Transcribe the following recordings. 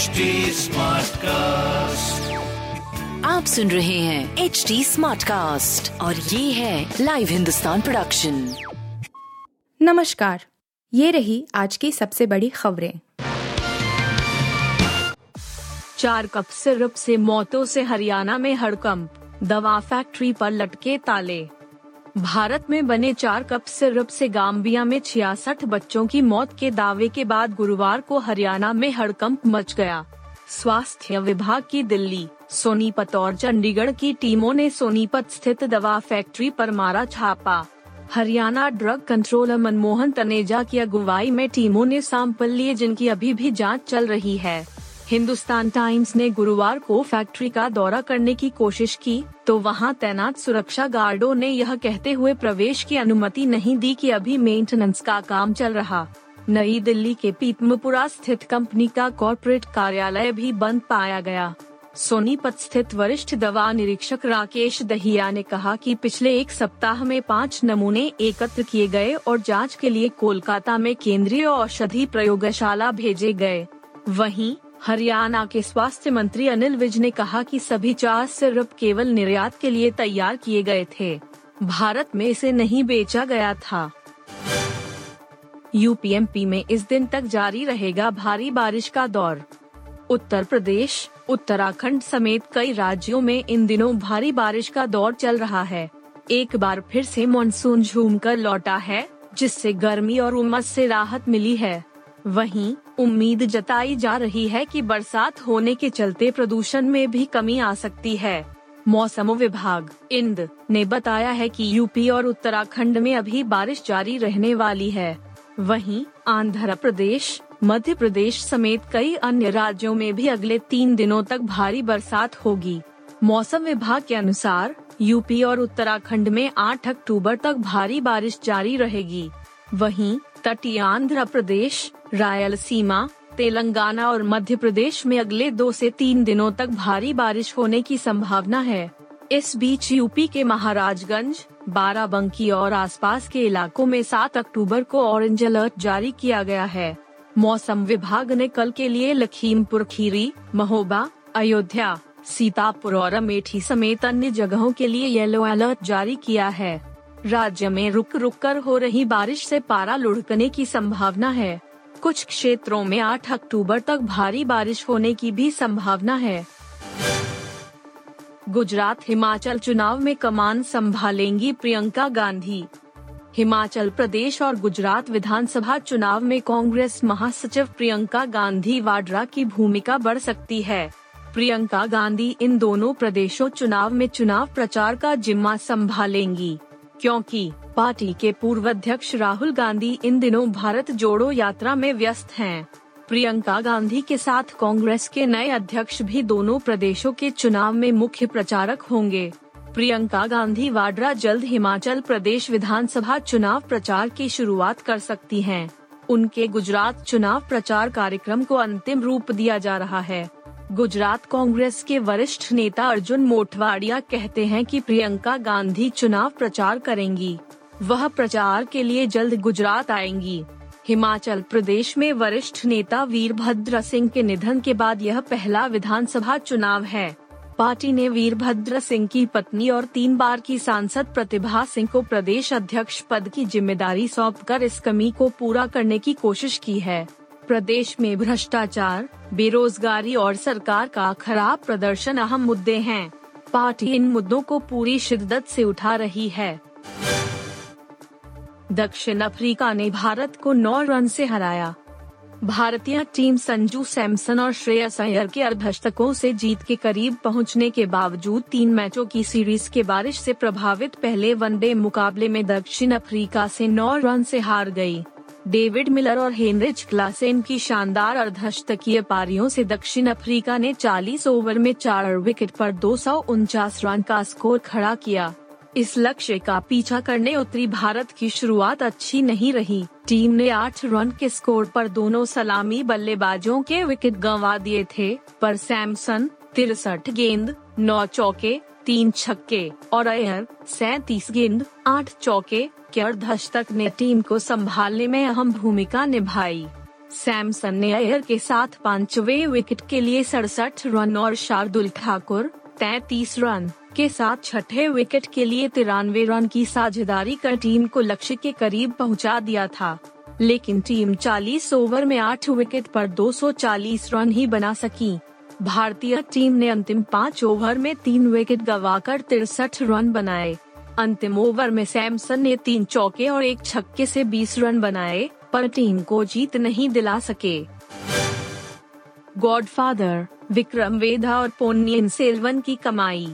HD cast आप सुन रहे हैं एच डी स्मार्ट कास्ट और ये है लाइव हिंदुस्तान प्रोडक्शन नमस्कार ये रही आज की सबसे बड़ी खबरें। चार कप सिरप से मौतों से हरियाणा में हड़कंप दवा फैक्ट्री पर लटके ताले। भारत में बने चार कप सिरप से गाम्बिया में छियासठ बच्चों की मौत के दावे के बाद गुरुवार को हरियाणा में हड़कंप मच गया। स्वास्थ्य विभाग की दिल्ली, सोनीपत और चंडीगढ़ की टीमों ने सोनीपत स्थित दवा फैक्ट्री पर मारा छापा। हरियाणा ड्रग कंट्रोलर मनमोहन तनेजा की अगुवाई में टीमों ने सैंपल लिए जिनकी अभी भी जाँच चल रही है। हिंदुस्तान टाइम्स ने गुरुवार को फैक्ट्री का दौरा करने की कोशिश की तो वहाँ तैनात सुरक्षा गार्डों ने यह कहते हुए प्रवेश की अनुमति नहीं दी कि अभी मेंटेनेंस का काम चल रहा। नई दिल्ली के पीतमपुरा स्थित कंपनी का कॉरपोरेट कार्यालय भी बंद पाया गया। सोनीपत स्थित वरिष्ठ दवा निरीक्षक राकेश दहिया ने कहा कि पिछले एक सप्ताह में पाँच नमूने एकत्र किए गए और जाँच के लिए कोलकाता में केंद्रीय औषधि प्रयोगशाला भेजे गए। वहीं हरियाणा के स्वास्थ्य मंत्री अनिल विज ने कहा कि सभी चार सिरप केवल निर्यात के लिए तैयार किए गए थे। भारत में इसे नहीं बेचा गया था। यूपीएमपी में इस दिन तक जारी रहेगा भारी बारिश का दौर। उत्तर प्रदेश, उत्तराखंड समेत कई राज्यों में इन दिनों भारी बारिश का दौर चल रहा है। एक बार फिर से मानसून झूम कर लौटा है, जिससे गर्मी और उमस से राहत मिली है। वहीं उम्मीद जताई जा रही है कि बरसात होने के चलते प्रदूषण में भी कमी आ सकती है। मौसम विभाग, इंद, ने बताया है कि यूपी और उत्तराखंड में अभी बारिश जारी रहने वाली है। वहीं, आंध्र प्रदेश, मध्य प्रदेश समेत कई अन्य राज्यों में भी अगले तीन दिनों तक भारी बरसात होगी। मौसम विभाग के अनुसार, यूपी और उत्तराखंड में 8 अक्टूबर तक भारी बारिश जारी रहेगी। वहीं तटीय आंध्र प्रदेश, रायलसीमा, तेलंगाना और मध्य प्रदेश में अगले दो से तीन दिनों तक भारी बारिश होने की संभावना है। इस बीच यूपी के महाराजगंज, बाराबंकी और आसपास के इलाकों में 7 अक्टूबर को ऑरेंज अलर्ट जारी किया गया है। मौसम विभाग ने कल के लिए लखीमपुर, खीरी, महोबा, अयोध्या, सीतापुर और अमेठी समेत अन्य जगहों के लिए येलो अलर्ट जारी किया है। राज्य में रुक रुक कर हो रही बारिश से पारा लुढ़कने की संभावना है। कुछ क्षेत्रों में 8 अक्टूबर तक भारी बारिश होने की भी संभावना है। गुजरात हिमाचल चुनाव में कमान संभालेंगी प्रियंका गांधी। हिमाचल प्रदेश और गुजरात विधानसभा चुनाव में कांग्रेस महासचिव प्रियंका गांधी वाड्रा की भूमिका बढ़ सकती है। प्रियंका गांधी इन दोनों प्रदेशों चुनाव में चुनाव प्रचार का जिम्मा संभालेंगी। क्योंकि पार्टी के पूर्व अध्यक्ष राहुल गांधी इन दिनों भारत जोड़ो यात्रा में व्यस्त हैं। प्रियंका गांधी के साथ कांग्रेस के नए अध्यक्ष भी दोनों प्रदेशों के चुनाव में मुख्य प्रचारक होंगे प्रियंका गांधी वाड्रा जल्द हिमाचल प्रदेश विधानसभा चुनाव प्रचार की शुरुआत कर सकती हैं। उनके गुजरात चुनाव प्रचार कार्यक्रम को अंतिम रूप दिया जा रहा है गुजरात कांग्रेस के वरिष्ठ नेता अर्जुन मोटवाडिया कहते हैं कि प्रियंका गांधी चुनाव प्रचार करेंगी। वह प्रचार के लिए जल्द गुजरात आएँगी। हिमाचल प्रदेश में वरिष्ठ नेता वीरभद्र सिंह के निधन के बाद यह पहला विधानसभा चुनाव है। पार्टी ने वीरभद्र सिंह की पत्नी और तीन बार की सांसद प्रतिभा सिंह को प्रदेश अध्यक्ष पद की ज़िम्मेदारी सौंपकर इस कमी को पूरा करने की कोशिश की है। प्रदेश में भ्रष्टाचार, बेरोजगारी और सरकार का खराब प्रदर्शन अहम मुद्दे हैं। पार्टी इन मुद्दों को पूरी शिद्दत से उठा रही है। दक्षिण अफ्रीका ने भारत को नौ रन से हराया। भारतीय टीम संजू सैमसन और श्रेयस अय्यर के अर्धशतकों से जीत के करीब पहुँचने के बावजूद तीन मैचों की सीरीज़ के बारिश से प्रभावित पहले वनडे मुकाबले में दक्षिण अफ्रीका से नौ रन से हार गई। डेविड मिलर और हेनरिच क्लासेन की शानदार अर्धशतकीय पारियों से दक्षिण अफ्रीका ने 40 ओवर में चार विकेट पर दो सौ उनचास रन का स्कोर खड़ा किया। इस लक्ष्य का पीछा करने उत्तरी भारत की शुरुआत अच्छी नहीं रही। टीम ने आठ रन के स्कोर पर दोनों सलामी बल्लेबाजों के विकेट गंवा दिए थे, पर सैमसन, तिरसठ गेंद, नौ चौके तीन छक्के और अयर सैतीस गेंद, आठ चौके के अर्धशतक ने टीम को संभालने में अहम भूमिका निभाई। सैमसन ने अयर के साथ पांचवे विकेट के लिए सड़सठ रन और शार्दुल ठाकुर, तैतीस रन के साथ छठे विकेट के लिए तिरानवे रन की साझेदारी कर टीम को लक्ष्य के करीब पहुँचा दिया था। लेकिन टीम 40 ओवर में आठ विकेट पर 240 रन ही बना सकी। भारतीय टीम ने अंतिम पाँच ओवर में तीन विकेट गवाकर तिरसठ रन बनाए। अंतिम ओवर में सैमसन ने तीन चौके और एक छक्के से 20 रन बनाए, पर टीम को जीत नहीं दिला सके। गॉडफादर, विक्रम वेधा और पोन्नियन सेल्वन की कमाई।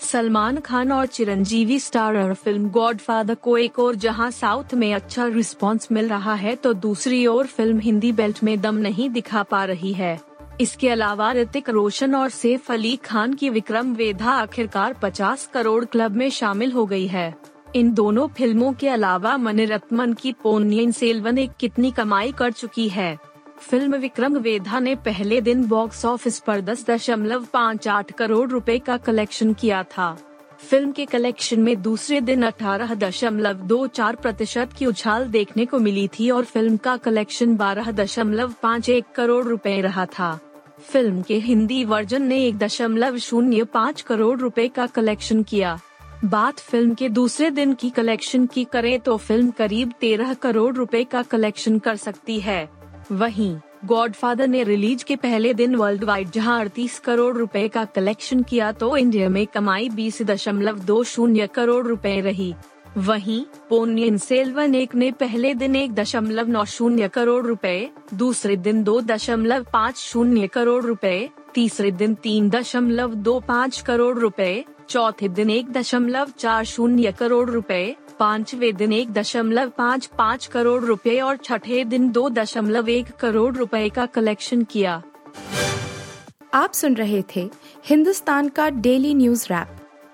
सलमान खान और चिरंजीवी स्टारर फ़िल्म गॉडफादर को एक और जहाँ साउथ में अच्छा रिस्पांस मिल रहा है तो दूसरी ओर फ़िल्म हिंदी बेल्ट में दम नहीं दिखा पा रही है। इसके अलावा ऋतिक रोशन और सैफ अली खान की विक्रम वेधा आखिरकार 50 करोड़ क्लब में शामिल हो गई है। इन दोनों फ़िल्मों के अलावा मनिरत्मन की पोनियन सेल्वन एक कितनी कमाई कर चुकी है। फ़िल्म विक्रम वेधा ने पहले दिन बॉक्स ऑफ़िस पर दस दशमलव पाँच आठ करोड़ रुपए का कलेक्शन किया था। फ़िल्म के कलेक्शन में दूसरे दिन अठारह दशमलव दो चार प्रतिशत की उछाल देखने को मिली थी और फ़िल्म का कलेक्शन बारह दशमलव पाँच एक करोड़ रुपए रहा था। फ़िल्म के हिंदी वर्जन ने एक दशमलव शून्य पाँच करोड़ रुपए का कलेक्शन किया। बात फ़िल्म के दूसरे दिन की कलेक्शन की करें तो फ़िल्म करीब तेरह करोड़ रुपए का कलेक्शन कर सकती है। वहीं गॉडफादर ने रिलीज़ के पहले दिन वर्ल्ड वाइड जहाँ अड़तीस करोड़ रुपए का कलेक्शन किया तो इंडिया में कमाई बीस दशमलव दो शून्य करोड़ रुपए रही। वहीं पोनियन सेल्वन एक ने पहले दिन एक दशमलव नौ शून्य करोड़ रुपए, दूसरे दिन दो दशमलव पाँच शून्य करोड़ रुपए, तीसरे दिन तीन दशमलव दो पाँच करोड़ रुपए, चौथे दिन एक दशमलव चार शून्य करोड़ रुपए, पांचवे दिन एक दशमलव पाँच पाँच करोड़ रुपए और छठे दिन दो दशमलव एक करोड़ रुपए का कलेक्शन किया। आप सुन रहे थे हिंदुस्तान का डेली न्यूज़ रैप।